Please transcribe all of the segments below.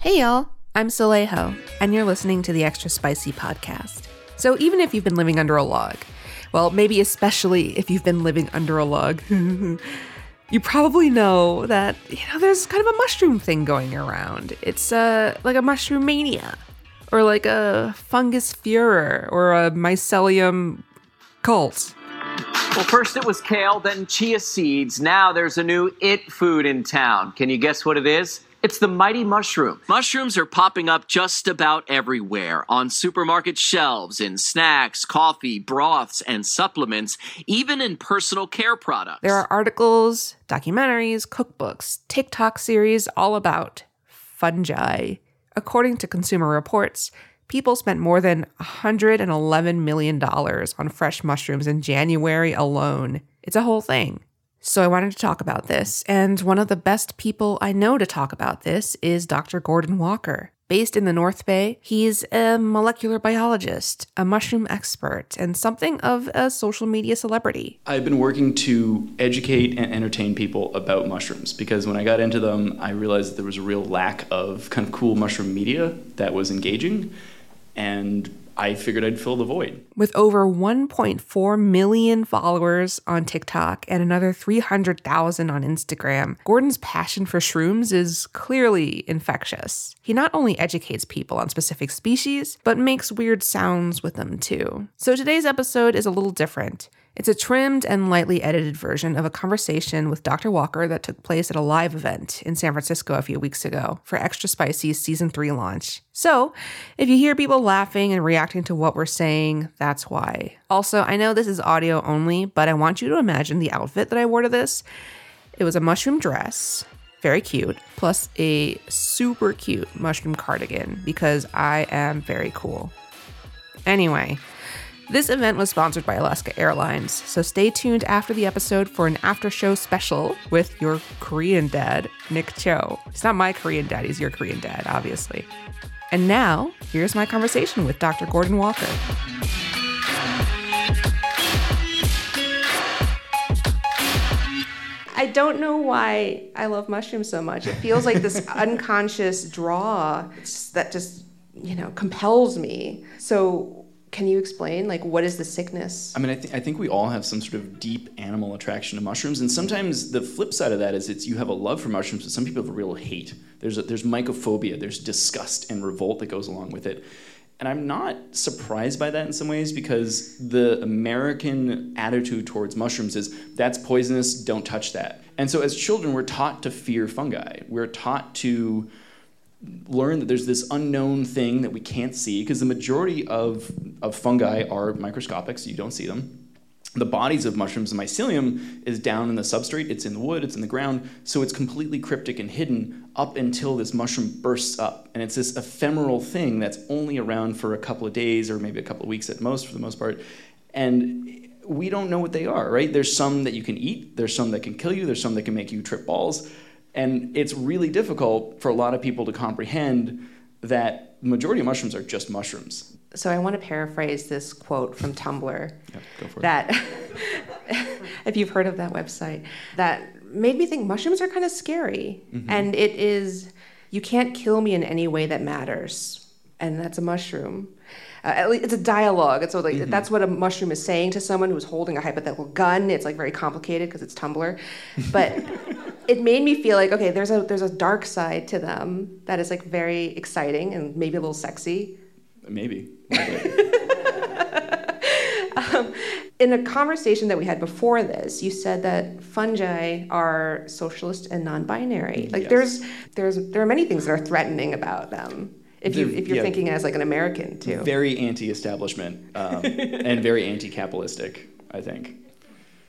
Hey, y'all. I'm Soleil and you're listening to the Extra Spicy Podcast. So, even if you've been living under a log, well, maybe especially if you've been living under a log, you probably know that, you know, there's kind of a mushroom thing going around. It's uh, like a mushroom mania, or like a fungus furor, or a mycelium cult. Well, first it was kale, then chia seeds. Now there's a new it food in town. Can you guess what it is? It's the mighty mushroom. Mushrooms are popping up just about everywhere on supermarket shelves, in snacks, coffee, broths, and supplements, even in personal care products. There are articles, documentaries, cookbooks, TikTok series all about fungi. According to Consumer Reports, people spent more than $111 million on fresh mushrooms in January alone. It's a whole thing. So I wanted to talk about this, and one of the best people I know to talk about this is Dr. Gordon Walker. Based in the North Bay, he's a molecular biologist, a mushroom expert, and something of a social media celebrity. I've been working to educate and entertain people about mushrooms because when I got into them, I realized that there was a real lack of kind of cool mushroom media that was engaging. And I figured I'd fill the void. With over 1.4 million followers on TikTok and another 300,000 on Instagram, Gordon's passion for shrooms is clearly infectious. He not only educates people on specific species, but makes weird sounds with them too. So today's episode is a little different. It's a trimmed and lightly edited version of a conversation with Dr. Walker that took place at a live event in San Francisco a few weeks ago for Extra Spicy's season 3 launch. So, if you hear people laughing and reacting to what we're saying, that's why. Also, I know this is audio only, but I want you to imagine the outfit that I wore to this. It was a mushroom dress, very cute, plus a super cute mushroom cardigan because I am very cool. Anyway, this event was sponsored by Alaska Airlines, so stay tuned after the episode for an after show special with your Korean dad, Nick Cho. It's not my Korean dad, he's your Korean dad, obviously. And now, here's my conversation with Dr. Gordon Walker. I don't know why I love mushrooms so much. It feels like this unconscious draw that just, you know, compels me. So, can you explain like what is the sickness? I mean I, th- I think we all have some sort of deep animal attraction to mushrooms and sometimes the flip side of that is it's you have a love for mushrooms but some people have a real hate. There's a, there's mycophobia there's disgust and revolt that goes along with it. And i'm not surprised by that in some ways because the american attitude towards mushrooms is that's poisonous don't touch that. And so as children we're taught to fear fungi. We're taught to learn that there's this unknown thing that we can't see because the majority of, of fungi are microscopic, so you don't see them. The bodies of mushrooms, the mycelium, is down in the substrate, it's in the wood, it's in the ground, so it's completely cryptic and hidden up until this mushroom bursts up. And it's this ephemeral thing that's only around for a couple of days or maybe a couple of weeks at most, for the most part. And we don't know what they are, right? There's some that you can eat, there's some that can kill you, there's some that can make you trip balls. And it's really difficult for a lot of people to comprehend that the majority of mushrooms are just mushrooms. So I want to paraphrase this quote from Tumblr yeah, that, if you've heard of that website, that made me think mushrooms are kind of scary. Mm-hmm. And it is, you can't kill me in any way that matters. And that's a mushroom. Uh, at least it's a dialogue. It's like mm-hmm. that's what a mushroom is saying to someone who's holding a hypothetical gun. It's like very complicated because it's Tumblr, but it made me feel like okay, there's a there's a dark side to them that is like very exciting and maybe a little sexy. Maybe. um, in a conversation that we had before this, you said that fungi are socialist and non-binary. Like yes. there's there's there are many things that are threatening about them if you if you're yeah, thinking as like an American too. Very anti-establishment um, and very anti-capitalistic, I think.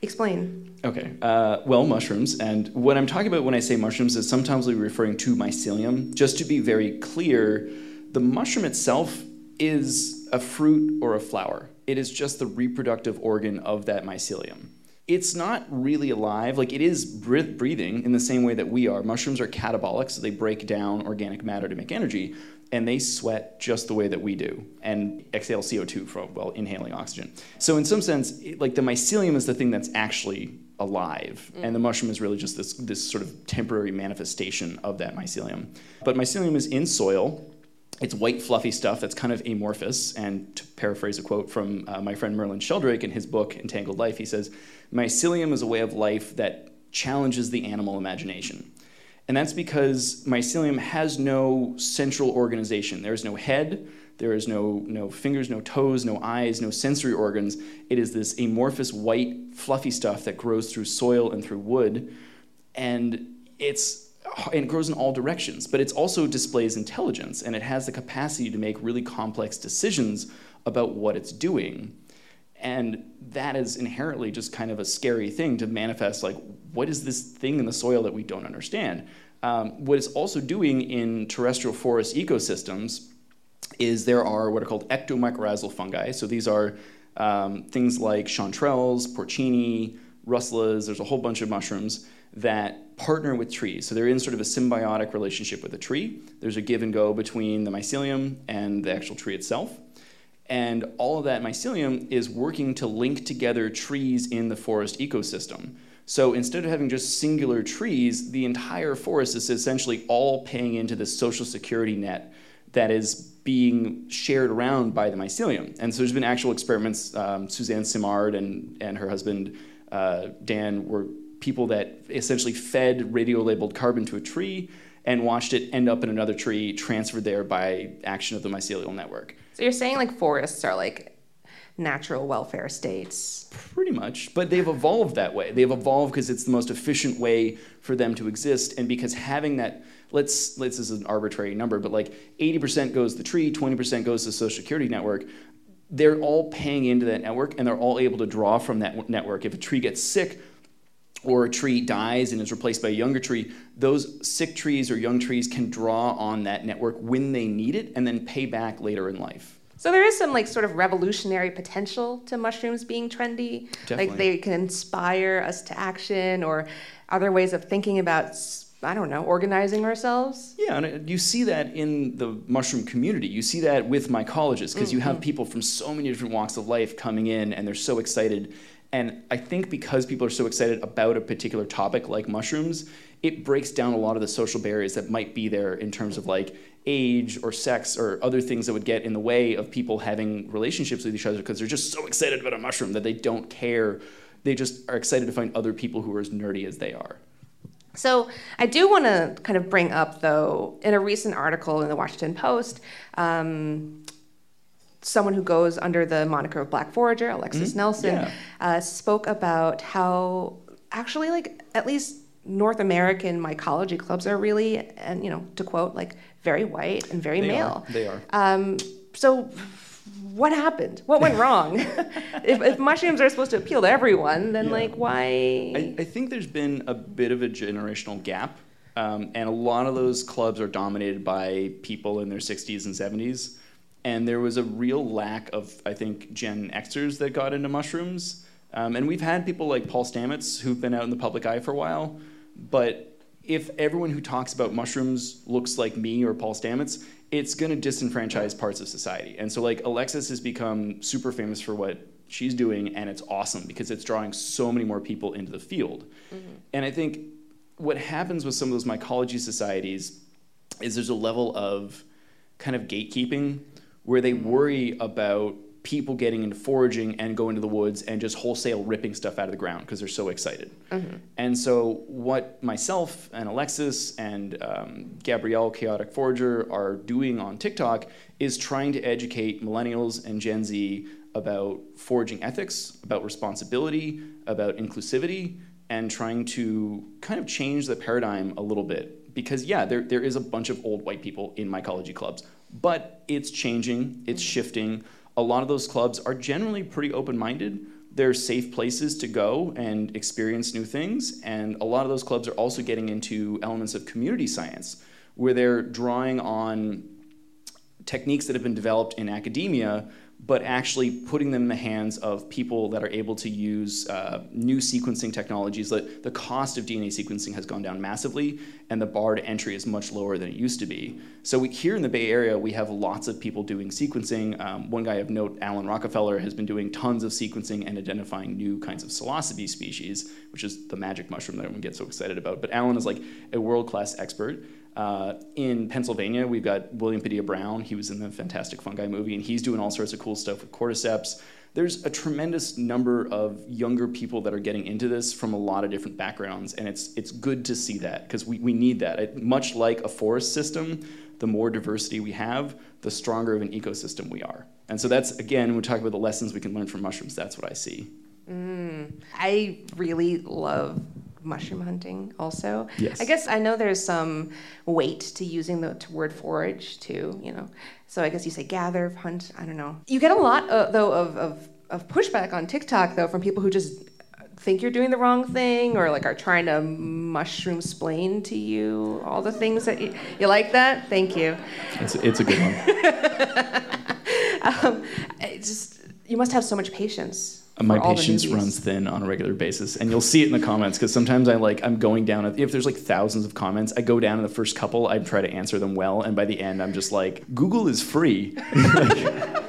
Explain. Okay. Uh, well, mushrooms. And what I'm talking about when I say mushrooms is sometimes we're referring to mycelium. Just to be very clear, the mushroom itself is a fruit or a flower. It is just the reproductive organ of that mycelium. It's not really alive. Like it is breathing in the same way that we are. Mushrooms are catabolic, so they break down organic matter to make energy and they sweat just the way that we do and exhale CO2 from, well, inhaling oxygen. So, in some sense, it, like the mycelium is the thing that's actually alive, mm. and the mushroom is really just this, this sort of temporary manifestation of that mycelium. But mycelium is in soil. It's white, fluffy stuff that's kind of amorphous. And to paraphrase a quote from uh, my friend Merlin Sheldrake in his book Entangled Life, he says, Mycelium is a way of life that challenges the animal imagination. And that's because mycelium has no central organization. There is no head, there is no, no fingers, no toes, no eyes, no sensory organs. It is this amorphous white, fluffy stuff that grows through soil and through wood. And it's and it grows in all directions, but it also displays intelligence and it has the capacity to make really complex decisions about what it's doing. And that is inherently just kind of a scary thing to manifest like, what is this thing in the soil that we don't understand? Um, what it's also doing in terrestrial forest ecosystems is there are what are called ectomycorrhizal fungi. So these are um, things like chanterelles, porcini, russulas, there's a whole bunch of mushrooms that partner with trees. So they're in sort of a symbiotic relationship with a tree. There's a give and go between the mycelium and the actual tree itself. And all of that mycelium is working to link together trees in the forest ecosystem. So instead of having just singular trees, the entire forest is essentially all paying into this social security net that is being shared around by the mycelium. And so there's been actual experiments. Um, Suzanne Simard and, and her husband uh, Dan were people that essentially fed radio labeled carbon to a tree and watched it end up in another tree transferred there by action of the mycelial network. So you're saying like forests are like natural welfare states. Pretty much, but they've evolved that way. They've evolved because it's the most efficient way for them to exist, and because having that, let's let's this is an arbitrary number, but like 80% goes to the tree, 20% goes to the social security network. They're all paying into that network, and they're all able to draw from that network. If a tree gets sick, or a tree dies and is replaced by a younger tree, those sick trees or young trees can draw on that network when they need it and then pay back later in life. So there is some like sort of revolutionary potential to mushrooms being trendy. Definitely. Like they can inspire us to action or other ways of thinking about I don't know, organizing ourselves. Yeah, and you see that in the mushroom community. You see that with mycologists because mm-hmm. you have mm-hmm. people from so many different walks of life coming in and they're so excited. And I think because people are so excited about a particular topic like mushrooms, it breaks down a lot of the social barriers that might be there in terms of like age or sex or other things that would get in the way of people having relationships with each other because they're just so excited about a mushroom that they don't care. They just are excited to find other people who are as nerdy as they are. So, I do want to kind of bring up, though, in a recent article in the Washington Post, um, someone who goes under the moniker of Black Forager, Alexis mm-hmm. Nelson, yeah. uh, spoke about how actually, like, at least North American mycology clubs are really, and you know, to quote, like very white and very they male. Are. They are. Um, so, what happened? What went wrong? if, if, mushrooms are supposed to appeal to everyone, then yeah. like why? I, I, think there's been a bit of a generational gap, um, and a lot of those clubs are dominated by people in their 60s and 70s, and there was a real lack of, I think, Gen Xers that got into mushrooms. Um, and we've had people like Paul Stamets who've been out in the public eye for a while, but if everyone who talks about mushrooms looks like me or Paul Stamets, it's going to disenfranchise parts of society. And so, like, Alexis has become super famous for what she's doing, and it's awesome because it's drawing so many more people into the field. Mm-hmm. And I think what happens with some of those mycology societies is there's a level of kind of gatekeeping where they worry about people getting into foraging and go into the woods and just wholesale ripping stuff out of the ground because they're so excited. Mm-hmm. And so, what myself and Alexis and um, Gabrielle, Chaotic Forager, are doing on TikTok is trying to educate millennials and Gen Z about foraging ethics, about responsibility, about inclusivity, and trying to kind of change the paradigm a little bit. Because, yeah, there, there is a bunch of old white people in mycology clubs, but it's changing, it's shifting a lot of those clubs are generally pretty open minded. they're safe places to go and experience new things. And a lot of those clubs are also getting into elements of community science, where they're drawing on techniques that have been developed in academia but actually putting them in the hands of people that are able to use uh, new sequencing technologies. That the cost of DNA sequencing has gone down massively, and the bar to entry is much lower than it used to be. So we, here in the Bay Area, we have lots of people doing sequencing. Um, one guy of note, Alan Rockefeller, has been doing tons of sequencing and identifying new kinds of psilocybe species, which is the magic mushroom that everyone gets so excited about. But Alan is like a world-class expert. Uh, in Pennsylvania, we've got William Padilla Brown. He was in the Fantastic Fungi movie, and he's doing all sorts of cool stuff with cordyceps. There's a tremendous number of younger people that are getting into this from a lot of different backgrounds, and it's it's good to see that because we, we need that. It, much like a forest system, the more diversity we have, the stronger of an ecosystem we are. And so that's again, when we talk about the lessons we can learn from mushrooms, that's what I see. Mm, I really love mushroom hunting also. Yes. I guess I know there's some weight to using the word forage too, you know. So I guess you say gather, hunt, I don't know. You get a lot uh, though of, of, of pushback on TikTok though from people who just think you're doing the wrong thing or like are trying to mushroom explain to you all the things that you, you like that thank you it's, it's a good one um, just you must have so much patience my patience runs thin on a regular basis and you'll see it in the comments because sometimes i like i'm going down if there's like thousands of comments i go down in the first couple i try to answer them well and by the end i'm just like google is free.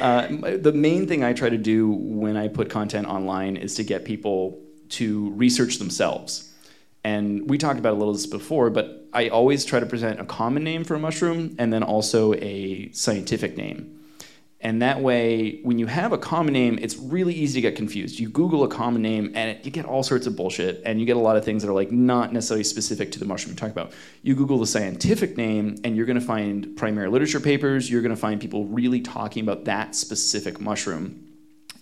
Uh, the main thing i try to do when i put content online is to get people to research themselves. And we talked about a little this before but i always try to present a common name for a mushroom and then also a scientific name and that way, when you have a common name, it's really easy to get confused. You Google a common name and it, you get all sorts of bullshit, and you get a lot of things that are like not necessarily specific to the mushroom you're talking about. You Google the scientific name, and you're to find primary literature papers. You're to find people really talking about that specific mushroom,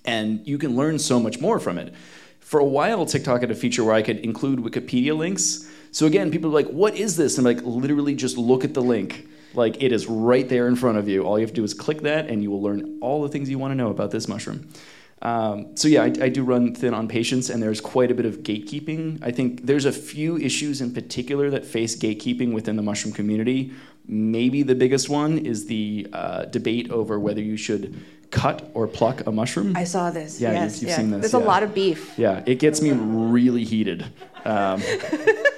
and you can learn so much more from it. For a while, TikTok had a feature where I could include Wikipedia links. So again, people are like, "What is this?" And I'm like, literally, just look at the link like it is right there in front of you. All you have to do is click that, and you will learn all the things you want to know about this mushroom. Um, so yeah, I, I, do run thin on patience, and there's quite a bit of gatekeeping. I think there's a few issues in particular that face gatekeeping within the mushroom community. Maybe the biggest one is the uh, debate over whether you should cut or pluck a mushroom. I saw this. Yeah, yes, you've, you've yeah. seen this. There's yeah. a lot of beef. Yeah, it gets me really heated. Um,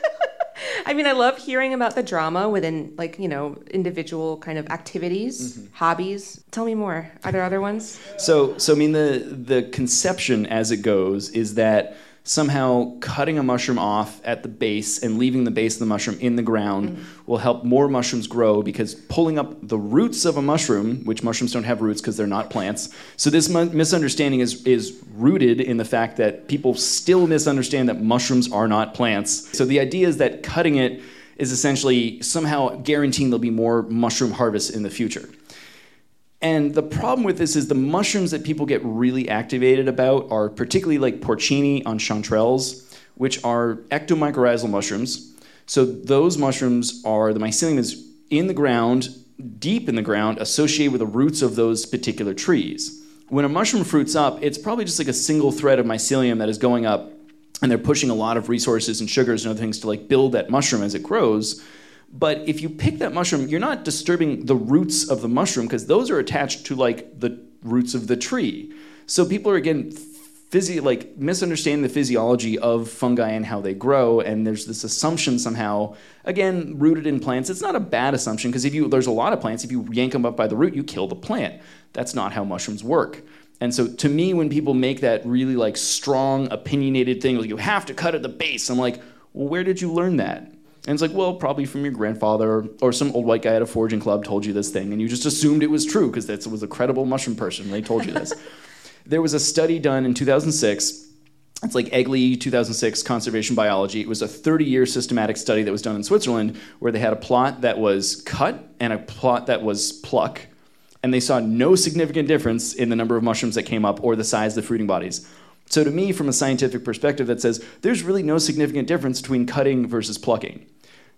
I mean, I love hearing about the drama within, like, you know, individual kind of activities, mm-hmm. hobbies. Tell me more. Are there other ones? So, so I mean, the the conception as it goes is that somehow cutting a mushroom off at the base and leaving the base of the mushroom in the ground mm. will help more mushrooms grow because pulling up the roots of a mushroom, which mushrooms don't have roots because they're not plants. So this mu- misunderstanding is is rooted in the fact that people still misunderstand that mushrooms are not plants. So the idea is that cutting it is essentially somehow guaranteeing there'll be more mushroom harvests in the future. And the problem with this is the mushrooms that people get really activated about are particularly like porcini and chanterelles, which are ectomycorrhizal mushrooms. So those mushrooms are the mycelium is in the ground, deep in the ground, associated with the roots of those particular trees. When a mushroom fruits up, it's probably just like a single thread of mycelium that is going up, and they're pushing a lot of resources and sugars and other things to like build that mushroom as it grows. But if you pick that mushroom, you're not disturbing the roots of the mushroom because those are attached to like the roots of the tree. So people are again physio- like misunderstanding the physiology of fungi and how they grow and there's this assumption somehow again rooted in plants. It's not a bad assumption because if you there's a lot of plants if you yank them up by the root you kill the plant. That's not how mushrooms work. And so to me when people make that really like strong opinionated thing like you have to cut at the base i'm like well where did you learn that and it's like, well, probably from your grandfather or some old white guy at a foraging club told you this thing, and you just assumed it was true because that was a credible mushroom person. They told you this. there was a study done in 2006. It's like Egli 2006 Conservation Biology. It was a 30 year systematic study that was done in Switzerland where they had a plot that was cut and a plot that was pluck, and they saw no significant difference in the number of mushrooms that came up or the size of the fruiting bodies. So, to me, from a scientific perspective, that says there's really no significant difference between cutting versus plucking.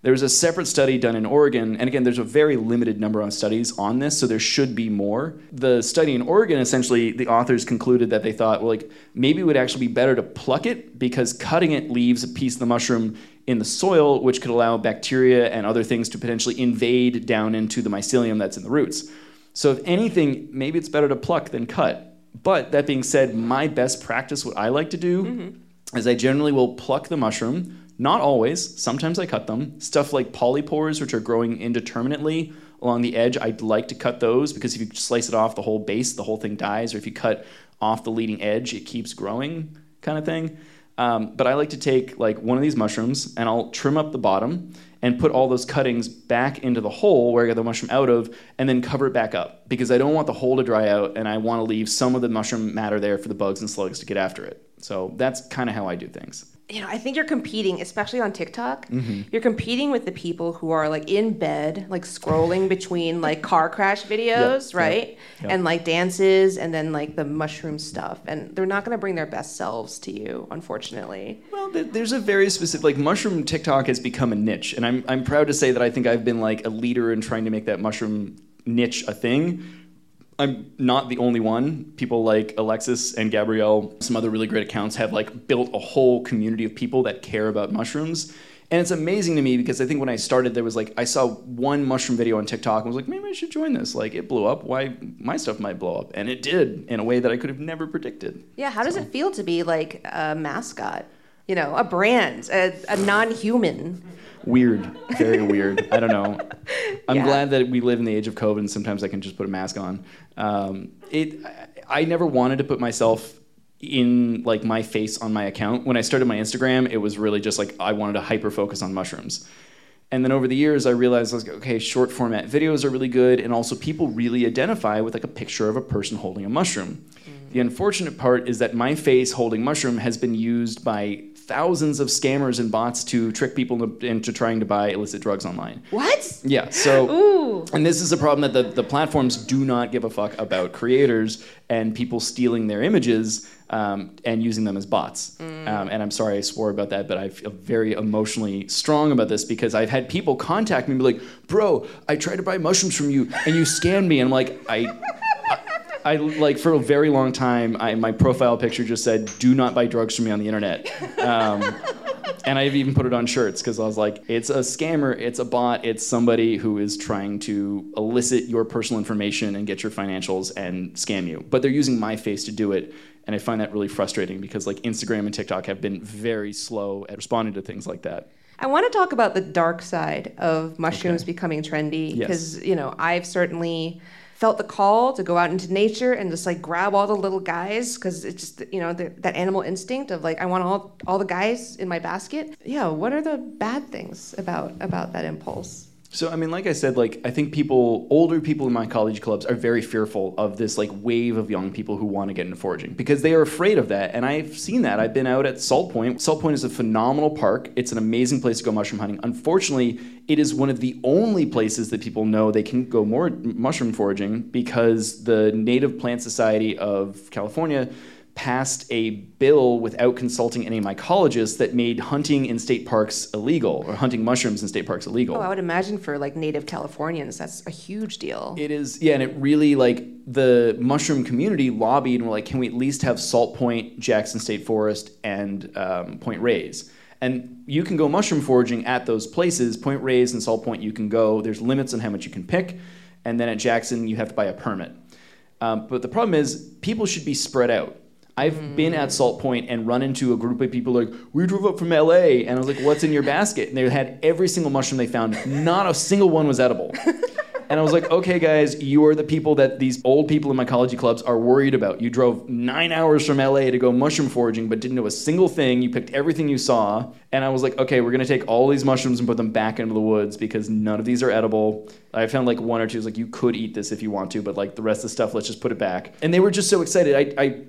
There was a separate study done in Oregon, and again, there's a very limited number of studies on this, so there should be more. The study in Oregon, essentially, the authors concluded that they thought, well, like maybe it would actually be better to pluck it because cutting it leaves a piece of the mushroom in the soil, which could allow bacteria and other things to potentially invade down into the mycelium that's in the roots. So, if anything, maybe it's better to pluck than cut. But that being said, my best practice, what I like to do, mm-hmm. is I generally will pluck the mushroom not always. Sometimes I cut them. Stuff like polypores, which are growing indeterminately along the edge, I'd like to cut those because if you slice it off the whole base, the whole thing dies. Or if you cut off the leading edge, it keeps growing, kind of thing. Um, but I like to take like one of these mushrooms and I'll trim up the bottom and put all those cuttings back into the hole where I got the mushroom out of and then cover it back up because I don't want the hole to dry out and I want to leave some of the mushroom matter there for the bugs and slugs to get after it. So that's kind of how I do things you know, I think you're competing, especially on TikTok. Mm-hmm. You're competing with the people who are like in bed, like scrolling between like car crash videos, yep, right? Yep, yep. And like dances and then like the mushroom stuff. And they're not going to bring their best selves to you, unfortunately. Well, there's a very specific, like mushroom TikTok has become a niche. And I'm, I'm proud to say that I think I've been like a leader in trying to make that mushroom niche a thing I'm not the only one. People like Alexis and Gabrielle, some other really great accounts, have like built a whole community of people that care about mushrooms. And it's amazing to me because I think when I started, there was like I saw one mushroom video on TikTok and was like, maybe I should join this. Like it blew up. Why my stuff might blow up? And it did in a way that I could have never predicted. Yeah. How does it feel to be like a mascot? You know, a brand, a, a non-human weird, very weird. I don't know. I'm yeah. glad that we live in the age of COVID, and sometimes I can just put a mask on. Um, it, I never wanted to put myself in like my face on my account. When I started my Instagram, it was really just like I wanted to hyper focus on mushrooms. And then over the years, I realized I was like, okay, short format videos are really good, and also people really identify with like a picture of a person holding a mushroom. The unfortunate part is that my face holding mushroom has been used by thousands of scammers and bots to trick people into trying to buy illicit drugs online. What? Yeah. So, Ooh. and this is a problem that the, the platforms do not give a fuck about creators and people stealing their images um, and using them as bots. Mm. Um, and I'm sorry I swore about that, but I feel very emotionally strong about this because I've had people contact me and be like, bro, I tried to buy mushrooms from you and you scammed me. And I'm like, I I like for a very long time, I, my profile picture just said, "Do not buy drugs from me on the internet," um, and I've even put it on shirts because I was like, "It's a scammer, it's a bot, it's somebody who is trying to elicit your personal information and get your financials and scam you." But they're using my face to do it, and I find that really frustrating because like Instagram and TikTok have been very slow at responding to things like that. I want to talk about the dark side of mushrooms okay. becoming trendy because yes. you know I've certainly felt the call to go out into nature and just like grab all the little guys because it's just you know the, that animal instinct of like I want all all the guys in my basket. Yeah, what are the bad things about about that impulse? So I mean, like I said, like I think people, older people in mycology clubs, are very fearful of this like wave of young people who want to get into foraging because they are afraid of that. And I've seen that. I've been out at Salt Point. Salt Point is a phenomenal park. It's an amazing place to go mushroom hunting. Unfortunately, it is one of the only places that people know they can go more mushroom foraging because the Native Plant Society of California passed a bill without consulting any mycologists that made hunting in state parks illegal or hunting mushrooms in state parks illegal. Oh, I would imagine for like native Californians, that's a huge deal. It is, yeah, and it really like the mushroom community lobbied and were like, can we at least have Salt Point, Jackson State Forest, and um, Point Reyes? And you can go mushroom foraging at those places. Point Reyes and Salt Point, you can go. There's limits on how much you can pick. And then at Jackson, you have to buy a permit. Um, but the problem is, people should be spread out I've mm. been at Salt Point and run into a group of people like, we drove up from LA. And I was like, what's in your basket? And they had every single mushroom they found. Not a single one was edible. And I was like, okay, guys, you are the people that these old people in mycology clubs are worried about. You drove nine hours from LA to go mushroom foraging, but didn't know a single thing. You picked everything you saw. And I was like, okay, we're going to take all these mushrooms and put them back into the woods because none of these are edible. I found like one or two, like, you could eat this if you want to, but like the rest of the stuff, let's just put it back. And they were just so excited. I, I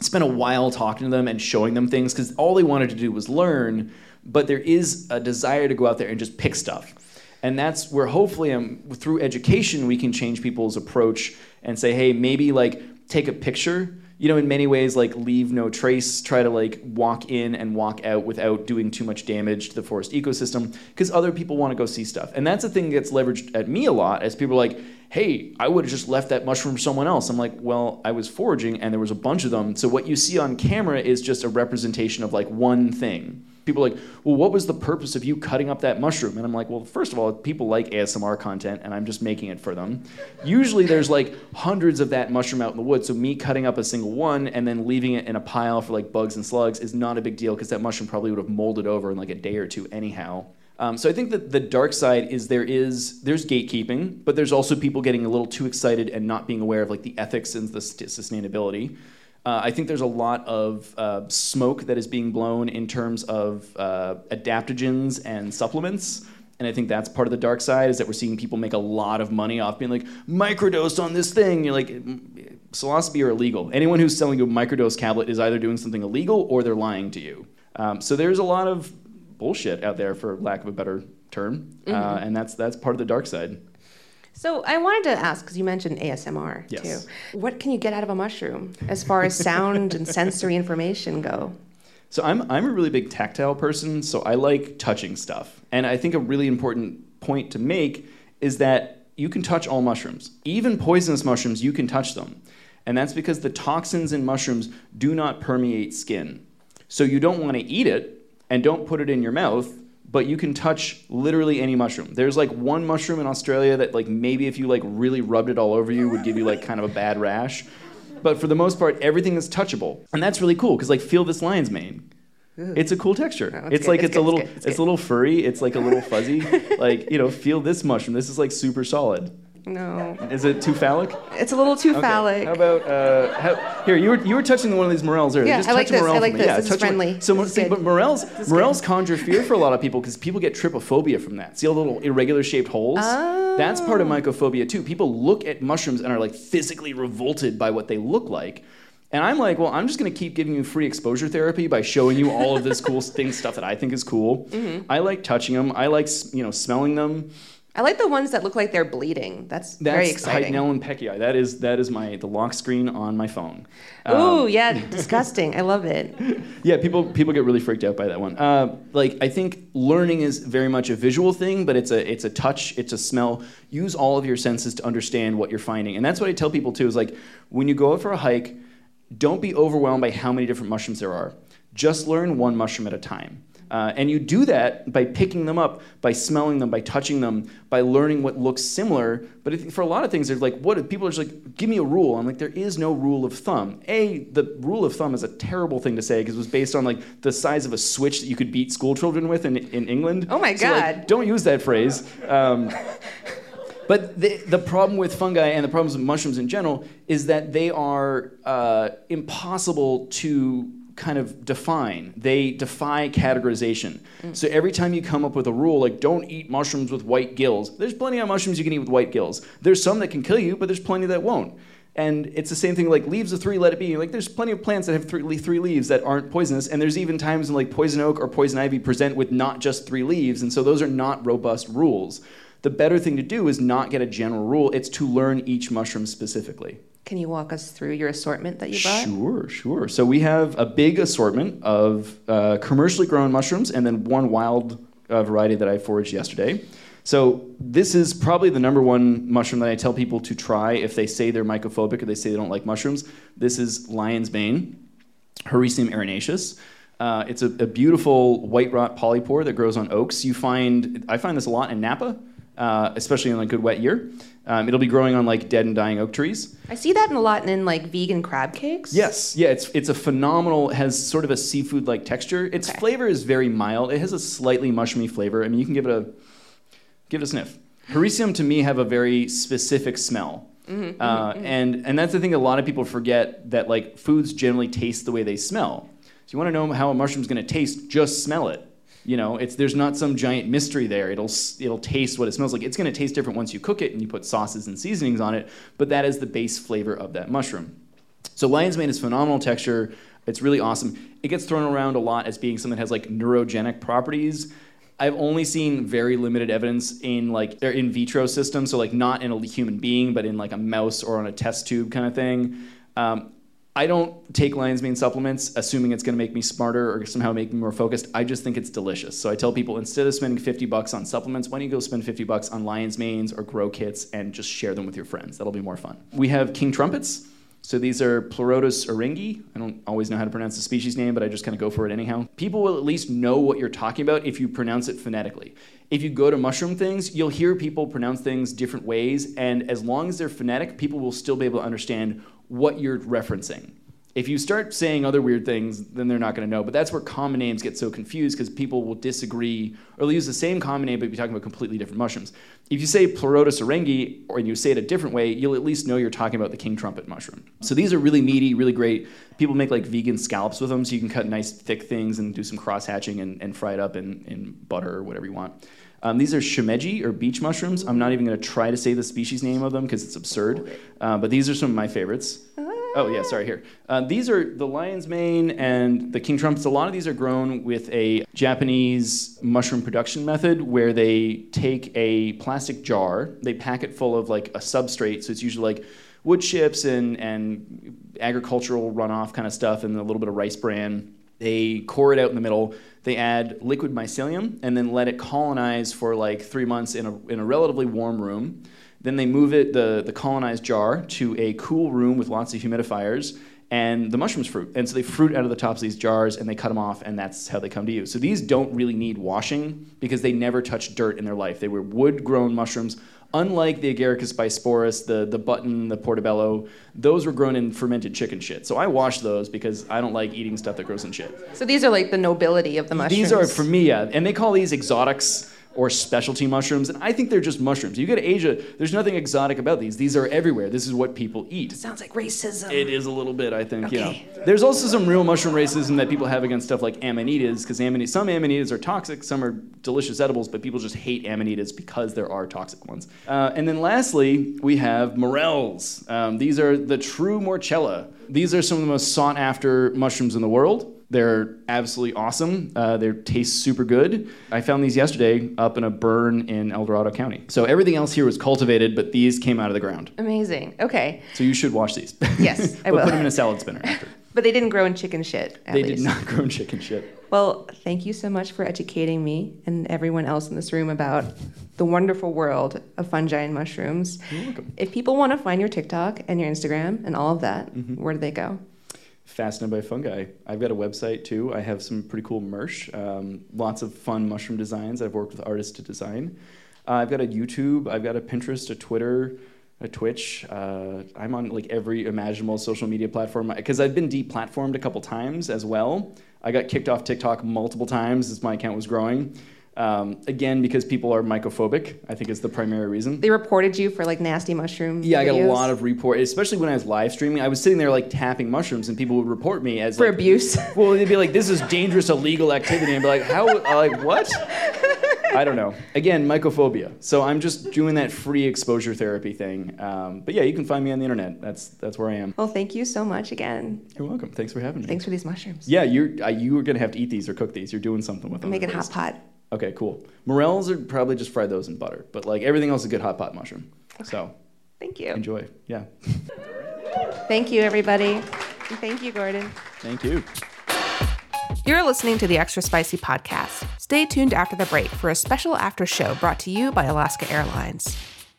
spent a while talking to them and showing them things because all they wanted to do was learn, but there is a desire to go out there and just pick stuff. And that's where hopefully um, through education we can change people's approach and say, hey, maybe like take a picture you know, in many ways, like leave no trace, try to like walk in and walk out without doing too much damage to the forest ecosystem, because other people want to go see stuff. And that's a thing that gets leveraged at me a lot as people are like, hey, I would have just left that mushroom for someone else. I'm like, well, I was foraging and there was a bunch of them. So what you see on camera is just a representation of like one thing people are like, well, what was the purpose of you cutting up that mushroom? And I'm like, well, first of all, people like ASMR content, and I'm just making it for them. Usually there's like hundreds of that mushroom out in the woods, so me cutting up a single one and then leaving it in a pile for like bugs and slugs is not a big deal because that mushroom probably would have molded over in like a day or two anyhow. Um, so I think that the dark side is there is there's gatekeeping, but there's also people getting a little too excited and not being aware of like the ethics and the sustainability. Uh, I think there's a lot of uh, smoke that is being blown in terms of uh, adaptogens and supplements. And I think that's part of the dark side is that we're seeing people make a lot of money off being like, microdose on this thing. You're like, psilocybe are illegal. Anyone who's selling you a microdose tablet is either doing something illegal or they're lying to you. Um, so there's a lot of bullshit out there, for lack of a better term. Uh, mm-hmm. and that's, that's part of the dark side. So I wanted to ask because you mentioned ASMR yes. too. What can you get out of a mushroom as far as sound and sensory information go? So I'm I'm a really big tactile person, so I like touching stuff. And I think a really important point to make is that you can touch all mushrooms. Even poisonous mushrooms, you can touch them. And that's because the toxins in mushrooms do not permeate skin. So you don't want to eat it and don't put it in your mouth but you can touch literally any mushroom. There's like one mushroom in Australia that like maybe if you like really rubbed it all over you would give you like kind of a bad rash. But for the most part, everything is touchable, and that's really cool because like feel this lion's mane. It's a cool texture. No, it's, it's like it's, it's a little, it's, it's a little furry. It's like a little fuzzy. like you know, feel this mushroom. This is like super solid. No. Is it too phallic? It's a little too okay. phallic. How about uh, how, here? You were you were touching one of these morels earlier. Yeah, Just I like this. I like this. Yeah, this is friendly. So see, but morels morels conjure fear for a lot of people because people get trypophobia from that. See all the little irregular shaped holes? Oh. That's part of mycophobia too. People look at mushrooms and are like physically revolted by what they look like. And I'm like, well, I'm just going to keep giving you free exposure therapy by showing you all of this cool thing stuff that I think is cool. Mm-hmm. I like touching them. I like you know smelling them. I like the ones that look like they're bleeding. That's, That's very exciting. Hydnellum peckii. That is that is my the lock screen on my phone. Ooh, um, yeah, disgusting. I love it. Yeah, people people get really freaked out by that one. Uh, like I think learning is very much a visual thing, but it's a it's a touch, it's a smell. Use all of your senses to understand what you're finding, and that's what I tell people too. Is like when you go out for a hike, don't be overwhelmed by how many different mushrooms there are. Just learn one mushroom at a time. Uh, and you do that by picking them up, by smelling them, by touching them, by learning what looks similar. But for a lot of things, there's like, what people are just like, give me a rule. I'm like, there is no rule of thumb. A, the rule of thumb is a terrible thing to say because it was based on like the size of a switch that you could beat school children with in, in England. Oh my so, God. Like, don't use that phrase. Um, but the, the problem with fungi and the problems with mushrooms in general is that they are uh, impossible to kind of define. They defy categorization. Mm. So every time you come up with a rule like don't eat mushrooms with white gills, there's plenty of mushrooms you can eat with white gills. There's some that can kill you, but there's plenty that won't. And it's the same thing like leaves of three, let it be. Like there's plenty of plants that have three, three leaves that aren't poisonous, and there's even times when like poison oak or poison ivy present with not just three leaves, and so those are not robust rules. The better thing to do is not get a general rule. It's to learn each mushroom specifically. Can you walk us through your assortment that you brought? Sure, sure. So we have a big assortment of uh, commercially grown mushrooms and then one wild uh, variety that I foraged yesterday. So this is probably the number one mushroom that I tell people to try if they say they're mycophobic or they say they don't like mushrooms. This is lion's mane, Hericium erinaceus. Uh, it's a, a, beautiful white rot polypore that grows on oaks. You find I find this a lot in Napa, uh, especially in a good wet year. Um, it'll be growing on like dead and dying oak trees. I see that in a lot in like vegan crab cakes. Yes, yeah, it's it's a phenomenal. Has sort of a seafood like texture. Its okay. flavor is very mild. It has a slightly mushroomy flavor. I mean, you can give it a give it a sniff. Hericium to me have a very specific smell. Mm-hmm, uh, mm-hmm. And and that's the thing a lot of people forget that like foods generally taste the way they smell. So you want to know how a mushroom's going to taste, just smell it. You know, it's there's not some giant mystery there. It'll it'll taste what it smells like. It's going to taste different once you cook it and you put sauces and seasonings on it, but that is the base flavor of that mushroom. So lion's mane is phenomenal texture. It's really awesome. It gets thrown around a lot as being something that has like neurogenic properties. I've only seen very limited evidence in like their in vitro system, so like not in a human being, but in like a mouse or on a test tube kind of thing. Um, I don't take lion's mane supplements assuming it's going to make me smarter or somehow make me more focused. I just think it's delicious. So I tell people instead of spending 50 bucks on supplements, why don't you go spend 50 bucks on lion's manes or grow kits and just share them with your friends. That'll be more fun. We have king trumpets. So these are Pleurotus eryngii. I don't always know how to pronounce the species name, but I just kind of go for it anyhow. People will at least know what you're talking about if you pronounce it phonetically. If you go to mushroom things, you'll hear people pronounce things different ways, and as long as they're phonetic, people will still be able to understand what you're referencing. If you start saying other weird things, then they're not going to know. But that's where common names get so confused because people will disagree or they'll use the same common name but be talking about completely different mushrooms. If you say Pleurotus eryngii or you say it a different way, you'll at least know you're talking about the king trumpet mushroom. So these are really meaty, really great. People make like vegan scallops with them, so you can cut nice thick things and do some cross hatching and, and fry it up in, in butter or whatever you want. Um, these are shimeji or beech mushrooms. I'm not even going to try to say the species name of them because it's absurd. Uh, but these are some of my favorites. Oh yeah, sorry. Here, uh, these are the lion's mane and the king trumpets. A lot of these are grown with a Japanese mushroom production method where they take a plastic jar, they pack it full of like a substrate. So it's usually like wood chips and and agricultural runoff kind of stuff, and a little bit of rice bran. They core it out in the middle. They add liquid mycelium and then let it colonize for like three months in a, in a relatively warm room. Then they move it, the, the colonized jar, to a cool room with lots of humidifiers, and the mushrooms fruit. And so they fruit out of the tops of these jars and they cut them off, and that's how they come to you. So these don't really need washing because they never touched dirt in their life. They were wood grown mushrooms Unlike the Agaricus bisporus, the, the button, the portobello, those were grown in fermented chicken shit. So I wash those because I don't like eating stuff that grows in shit. So these are like the nobility of the mushrooms. These are, for me, yeah. And they call these exotics or specialty mushrooms, and I think they're just mushrooms. You go to Asia, there's nothing exotic about these. These are everywhere. This is what people eat. Sounds like racism. It is a little bit, I think. Okay. Yeah. There's also some real mushroom racism that people have against stuff like amanitas, because amani- some amanitas are toxic, some are delicious edibles, but people just hate amanitas because there are toxic ones. Uh, and then lastly, we have morels. Um, these are the true morchella. These are some of the most sought after mushrooms in the world. They're absolutely awesome. Uh, they taste super good. I found these yesterday up in a burn in El Dorado County. So everything else here was cultivated, but these came out of the ground. Amazing. Okay. So you should wash these. Yes, I will. Put them in a salad spinner after. But they didn't grow in chicken shit. they least. did not grow in chicken shit. Well, thank you so much for educating me and everyone else in this room about the wonderful world of fungi and mushrooms. You're welcome. If people want to find your TikTok and your Instagram and all of that, mm-hmm. where do they go? Fascinated by fungi. I've got a website too. I have some pretty cool merch, um, lots of fun mushroom designs. I've worked with artists to design. Uh, I've got a YouTube, I've got a Pinterest, a Twitter, a Twitch. Uh, I'm on like every imaginable social media platform because I've been deplatformed a couple times as well. I got kicked off TikTok multiple times as my account was growing. Um, again, because people are mycophobic, I think is the primary reason. They reported you for like nasty mushroom. Yeah, videos. I got a lot of report, especially when I was live streaming. I was sitting there like tapping mushrooms, and people would report me as for like, abuse. Well, they'd be like, "This is dangerous, illegal activity," and I'd be like, "How? like what?" I don't know. Again, mycophobia. So I'm just doing that free exposure therapy thing. Um, but yeah, you can find me on the internet. That's that's where I am. Well, thank you so much again. You're welcome. Thanks for having me. Thanks for these mushrooms. Yeah, you're uh, you are gonna have to eat these or cook these. You're doing something with them. Make it hot pot. Okay, cool. Morels are probably just fry those in butter, but like everything else is a good hot pot mushroom. Okay. So, thank you. Enjoy. Yeah. thank you, everybody. thank you, Gordon. Thank you. You're listening to the Extra Spicy Podcast. Stay tuned after the break for a special after show brought to you by Alaska Airlines.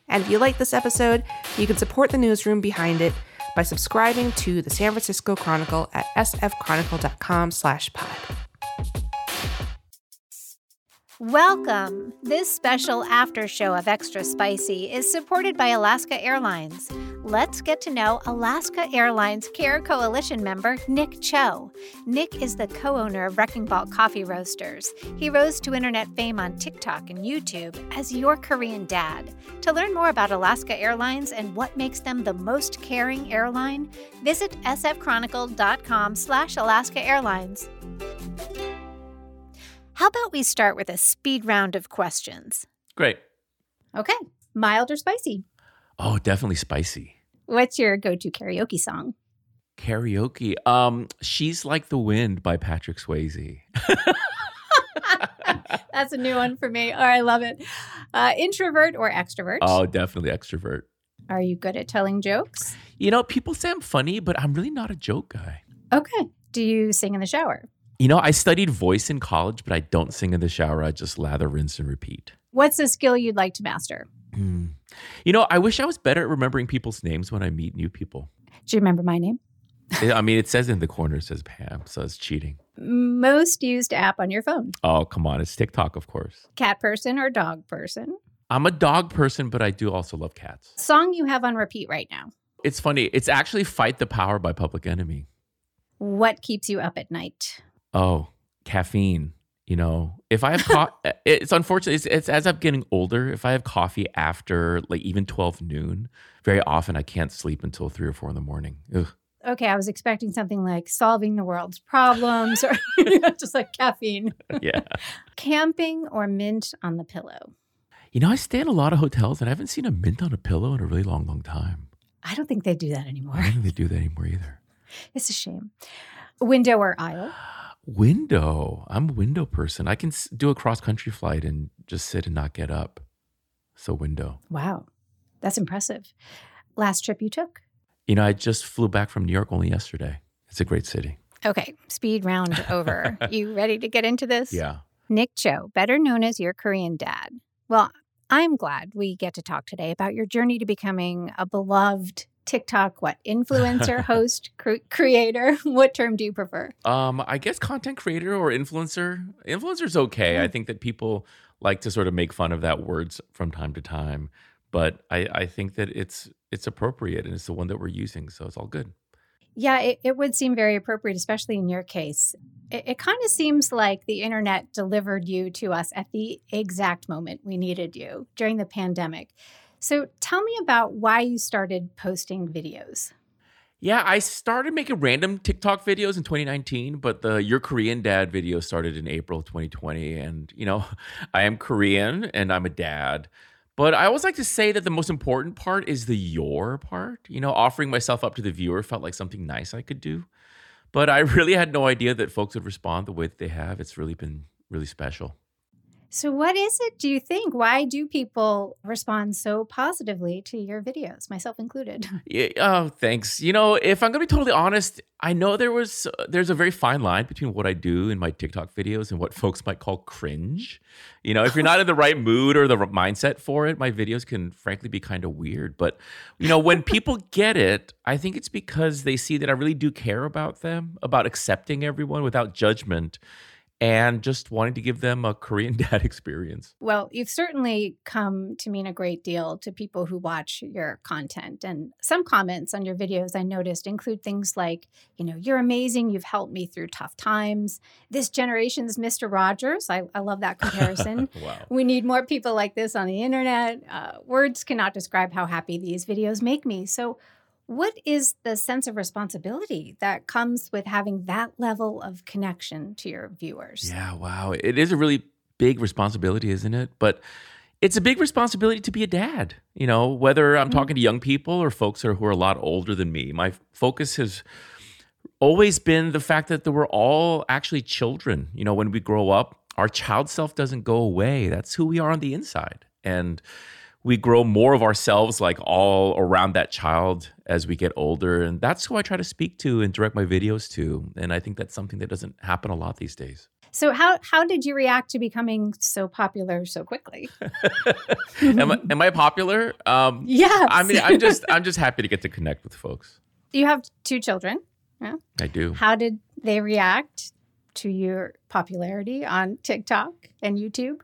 And if you like this episode, you can support the newsroom behind it by subscribing to the San Francisco Chronicle at sfchronicle.com slash pod. Welcome! This special after show of Extra Spicy is supported by Alaska Airlines. Let's get to know Alaska Airlines Care Coalition member Nick Cho. Nick is the co owner of Wrecking Ball Coffee Roasters. He rose to internet fame on TikTok and YouTube as your Korean dad. To learn more about Alaska Airlines and what makes them the most caring airline, visit sfchronicle.com slash Alaska Airlines. How about we start with a speed round of questions? Great. Okay. Mild or spicy? Oh, definitely spicy. What's your go-to karaoke song? Karaoke. Um, She's Like the Wind by Patrick Swayze. That's a new one for me. Oh, I love it. Uh, introvert or extrovert? Oh, definitely extrovert. Are you good at telling jokes? You know, people say I'm funny, but I'm really not a joke guy. Okay. Do you sing in the shower? You know, I studied voice in college, but I don't sing in the shower. I just lather, rinse, and repeat. What's a skill you'd like to master? Mm. You know, I wish I was better at remembering people's names when I meet new people. Do you remember my name? I mean, it says in the corner, it says Pam, so it's cheating. Most used app on your phone? Oh, come on. It's TikTok, of course. Cat person or dog person? I'm a dog person, but I do also love cats. Song you have on repeat right now? It's funny. It's actually Fight the Power by Public Enemy. What keeps you up at night? Oh, caffeine. You know, if I have coffee, uh, it's unfortunate. It's, it's as I'm getting older. If I have coffee after like even 12 noon, very often I can't sleep until three or four in the morning. Ugh okay, I was expecting something like solving the world's problems or just like caffeine. Yeah. Camping or mint on the pillow? You know, I stay in a lot of hotels and I haven't seen a mint on a pillow in a really long, long time. I don't think they do that anymore. I don't think they do that anymore either. It's a shame. Window or aisle? Window. I'm a window person. I can do a cross country flight and just sit and not get up. So, window. Wow. That's impressive. Last trip you took? You know, I just flew back from New York only yesterday. It's a great city. Okay, speed round over. you ready to get into this? Yeah. Nick Cho, better known as your Korean dad. Well, I'm glad we get to talk today about your journey to becoming a beloved TikTok what influencer, host, cre- creator. What term do you prefer? Um, I guess content creator or influencer. Influencer's okay. Mm. I think that people like to sort of make fun of that words from time to time, but I, I think that it's it's appropriate and it's the one that we're using, so it's all good. Yeah, it, it would seem very appropriate, especially in your case. It, it kind of seems like the internet delivered you to us at the exact moment we needed you during the pandemic. So tell me about why you started posting videos. Yeah, I started making random TikTok videos in 2019, but the Your Korean Dad video started in April 2020. And, you know, I am Korean and I'm a dad. But I always like to say that the most important part is the your part. You know, offering myself up to the viewer felt like something nice I could do. But I really had no idea that folks would respond the way that they have. It's really been really special. So, what is it, do you think? Why do people respond so positively to your videos, myself included? Yeah, oh, thanks. You know, if I'm going to be totally honest, I know there was uh, there's a very fine line between what I do in my TikTok videos and what folks might call cringe. You know, if you're not in the right mood or the mindset for it, my videos can frankly be kind of weird. But you know, when people get it, I think it's because they see that I really do care about them, about accepting everyone without judgment and just wanting to give them a Korean dad experience. Well, you've certainly come to mean a great deal to people who watch your content. And some comments on your videos I noticed include things like, you know, you're amazing. You've helped me through tough times. This generation's Mr. Rogers. I, I love that comparison. wow. We need more people like this on the internet. Uh, words cannot describe how happy these videos make me. So, what is the sense of responsibility that comes with having that level of connection to your viewers? Yeah, wow. It is a really big responsibility, isn't it? But it's a big responsibility to be a dad. You know, whether I'm mm-hmm. talking to young people or folks who are, who are a lot older than me, my focus has always been the fact that we're all actually children. You know, when we grow up, our child self doesn't go away. That's who we are on the inside. And we grow more of ourselves like all around that child as we get older and that's who i try to speak to and direct my videos to and i think that's something that doesn't happen a lot these days. So how how did you react to becoming so popular so quickly? Am, I, am i popular? Um yes. I mean i'm just i'm just happy to get to connect with folks. You have two children yeah? I do. How did they react to your popularity on tiktok and youtube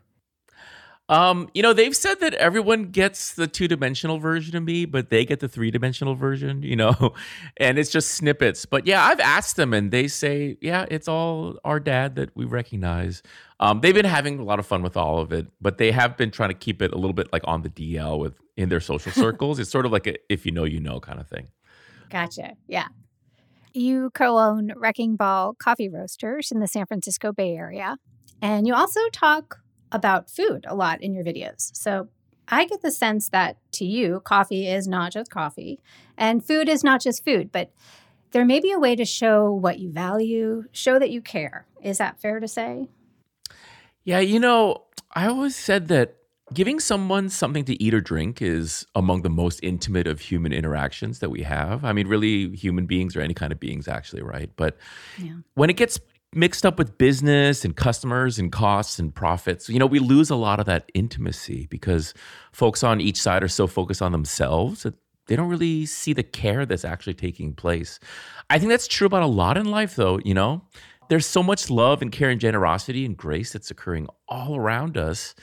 um, you know, they've said that everyone gets the two dimensional version of me, but they get the three dimensional version, you know, and it's just snippets. But yeah, I've asked them and they say, yeah, it's all our dad that we recognize. Um, they've been having a lot of fun with all of it, but they have been trying to keep it a little bit like on the DL with in their social circles. it's sort of like a if you know, you know kind of thing. Gotcha. Yeah. You co own Wrecking Ball Coffee Roasters in the San Francisco Bay Area. And you also talk about food a lot in your videos. So I get the sense that to you, coffee is not just coffee and food is not just food, but there may be a way to show what you value, show that you care. Is that fair to say? Yeah, you know, I always said that giving someone something to eat or drink is among the most intimate of human interactions that we have. I mean, really, human beings or any kind of beings, actually, right? But yeah. when it gets mixed up with business and customers and costs and profits, you know, we lose a lot of that intimacy because folks on each side are so focused on themselves that they don't really see the care that's actually taking place. I think that's true about a lot in life, though, you know? There's so much love and care and generosity and grace that's occurring all around us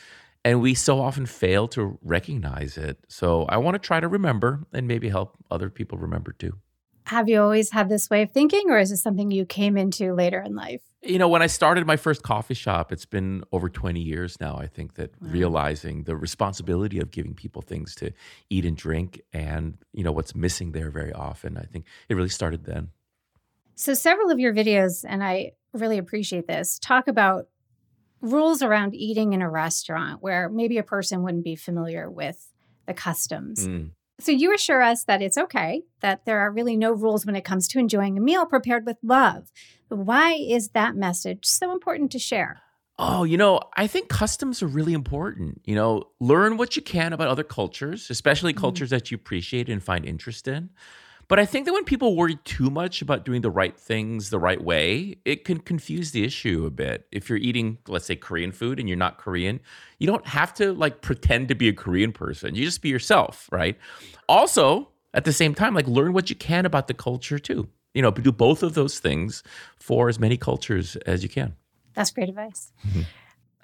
and we so often fail to recognize it. So I want to try to remember and maybe help other people remember too. Have you always had this way of thinking, or is this something you came into later in life? You know, when I started my first coffee shop, it's been over 20 years now. I think that wow. realizing the responsibility of giving people things to eat and drink and, you know, what's missing there very often, I think it really started then. So, several of your videos, and I really appreciate this, talk about rules around eating in a restaurant where maybe a person wouldn't be familiar with the customs. Mm. So you assure us that it's okay, that there are really no rules when it comes to enjoying a meal prepared with love. Why is that message so important to share? Oh, you know, I think customs are really important. You know, learn what you can about other cultures, especially mm. cultures that you appreciate and find interest in. But I think that when people worry too much about doing the right things the right way, it can confuse the issue a bit. If you're eating, let's say, Korean food and you're not Korean, you don't have to like pretend to be a Korean person. You just be yourself, right? Also, at the same time, like learn what you can about the culture too. You know, do both of those things for as many cultures as you can. That's great advice. Mm-hmm.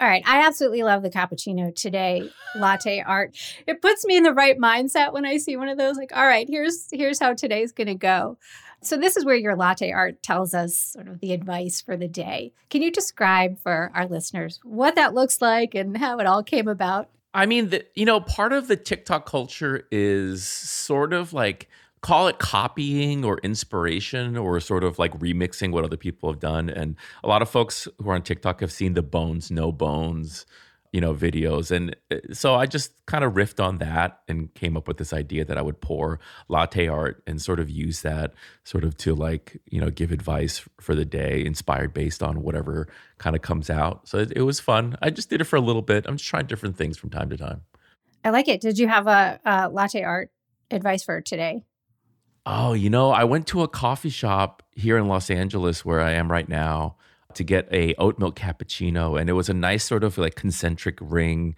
All right. I absolutely love the cappuccino today latte art. It puts me in the right mindset when I see one of those like, all right, here's here's how today's going to go. So this is where your latte art tells us sort of the advice for the day. Can you describe for our listeners what that looks like and how it all came about? I mean, the, you know, part of the TikTok culture is sort of like call it copying or inspiration or sort of like remixing what other people have done. And a lot of folks who are on TikTok have seen the bones, no bones, you know, videos. And uh, so I just kind of riffed on that and came up with this idea that I would pour latte art and sort of use that sort of to like, you know, give advice for the day, inspired based on whatever kind of comes out. So it, it was fun. I just did it for a little bit. I'm just trying different things from time to time. I like it. Did you have a, a latte art advice for today? Oh, you know, I went to a coffee shop here in Los Angeles where I am right now to get a oat milk cappuccino and it was a nice sort of like concentric ring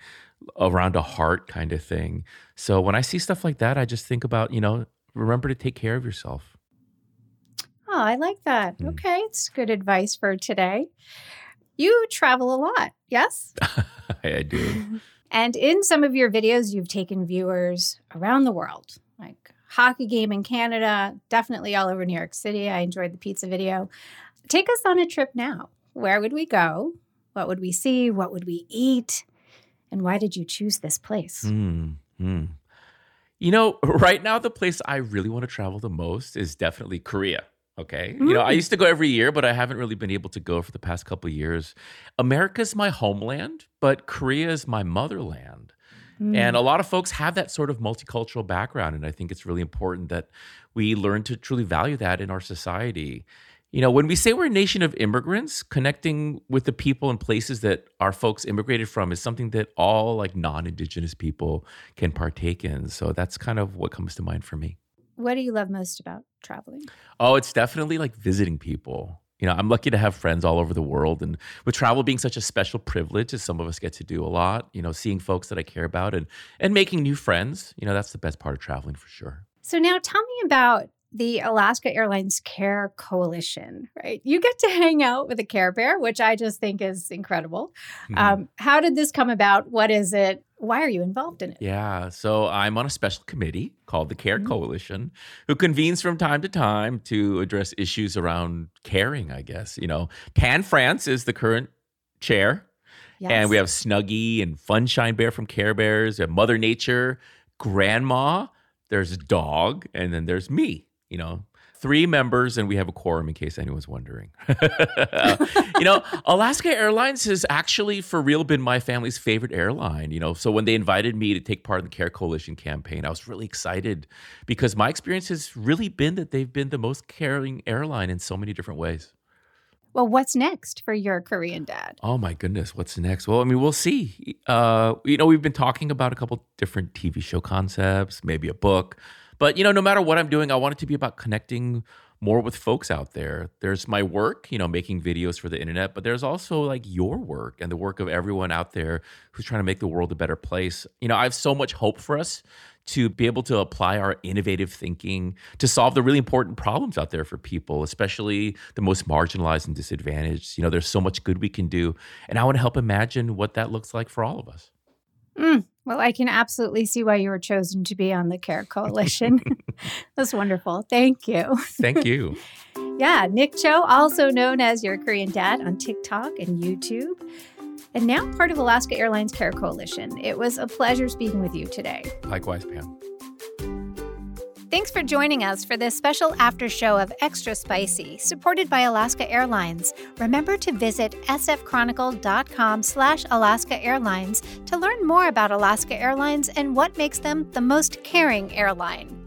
around a heart kind of thing. So when I see stuff like that, I just think about, you know, remember to take care of yourself. Oh, I like that. Mm. Okay, it's good advice for today. You travel a lot, yes? I do. and in some of your videos, you've taken viewers around the world hockey game in Canada, definitely all over New York City. I enjoyed the pizza video. Take us on a trip now. Where would we go? What would we see? What would we eat? And why did you choose this place? Mm-hmm. You know, right now, the place I really want to travel the most is definitely Korea. Okay. Mm. You know, I hmm. used to go every year, but I haven't really been able to go for the past couple of years. America's my homeland, but Korea is my motherland. Mm. And a lot of folks have that sort of multicultural background. And I think it's really important that we learn to truly value that in our society. You know, when we say we're a nation of immigrants, connecting with the people and places that our folks immigrated from is something that all like non Indigenous people can partake in. So that's kind of what comes to mind for me. What do you love most about traveling? Oh, it's definitely like visiting people. You know, I'm lucky to have friends all over the world. And with travel being such a special privilege, as some of us get to do a lot, you know, seeing folks that I care about and and making new friends, you know, that's the best part of traveling for sure. So now tell me about the Alaska Airlines Care Coalition, right? You get to hang out with a Care Bear, which I just think is incredible. Mm-hmm. Um, how did this come about? What is it? Why are you involved in it? Yeah, so I'm on a special committee called the Care mm-hmm. Coalition, who convenes from time to time to address issues around caring, I guess. You know, Tan France is the current chair. Yes. And we have Snuggie and Funshine Bear from Care Bears. We have Mother Nature, Grandma, there's a dog, and then there's me you know, three members and we have a quorum in case anyone's wondering. you know, Alaska Airlines has actually for real been my family's favorite airline, you know. So when they invited me to take part in the Care Coalition campaign, I was really excited because my experience has really been that they've been the most caring airline in so many different ways. Well, what's next for your Korean dad? Oh my goodness, what's next? Well, I mean, we'll see. Uh, you know, we've been talking about a couple different TV show concepts, maybe a book. But, you know, no matter what I'm doing, I want it to be about connecting more with folks out there. There's my work, you know, making videos for the internet, but there's also like your work and the work of everyone out there who's trying to make the world a better place. You know, I have so much hope for us to be able to apply our innovative thinking to solve the really important problems out there for people, especially the most marginalized and disadvantaged. You know, there's so much good we can do. And I want to help imagine what that looks like for all of us. Mm, well, I can absolutely see why you were chosen to be on the CARE Coalition. That's wonderful. Thank you. Thank you. yeah, Nick Cho, also known as your Korean dad on TikTok and YouTube and now part of Alaska Airlines Care Coalition. It was a pleasure speaking with you today. Likewise, Pam. Thanks for joining us for this special after show of Extra Spicy, supported by Alaska Airlines. Remember to visit sfchronicle.com slash Alaska Airlines to learn more about Alaska Airlines and what makes them the most caring airline.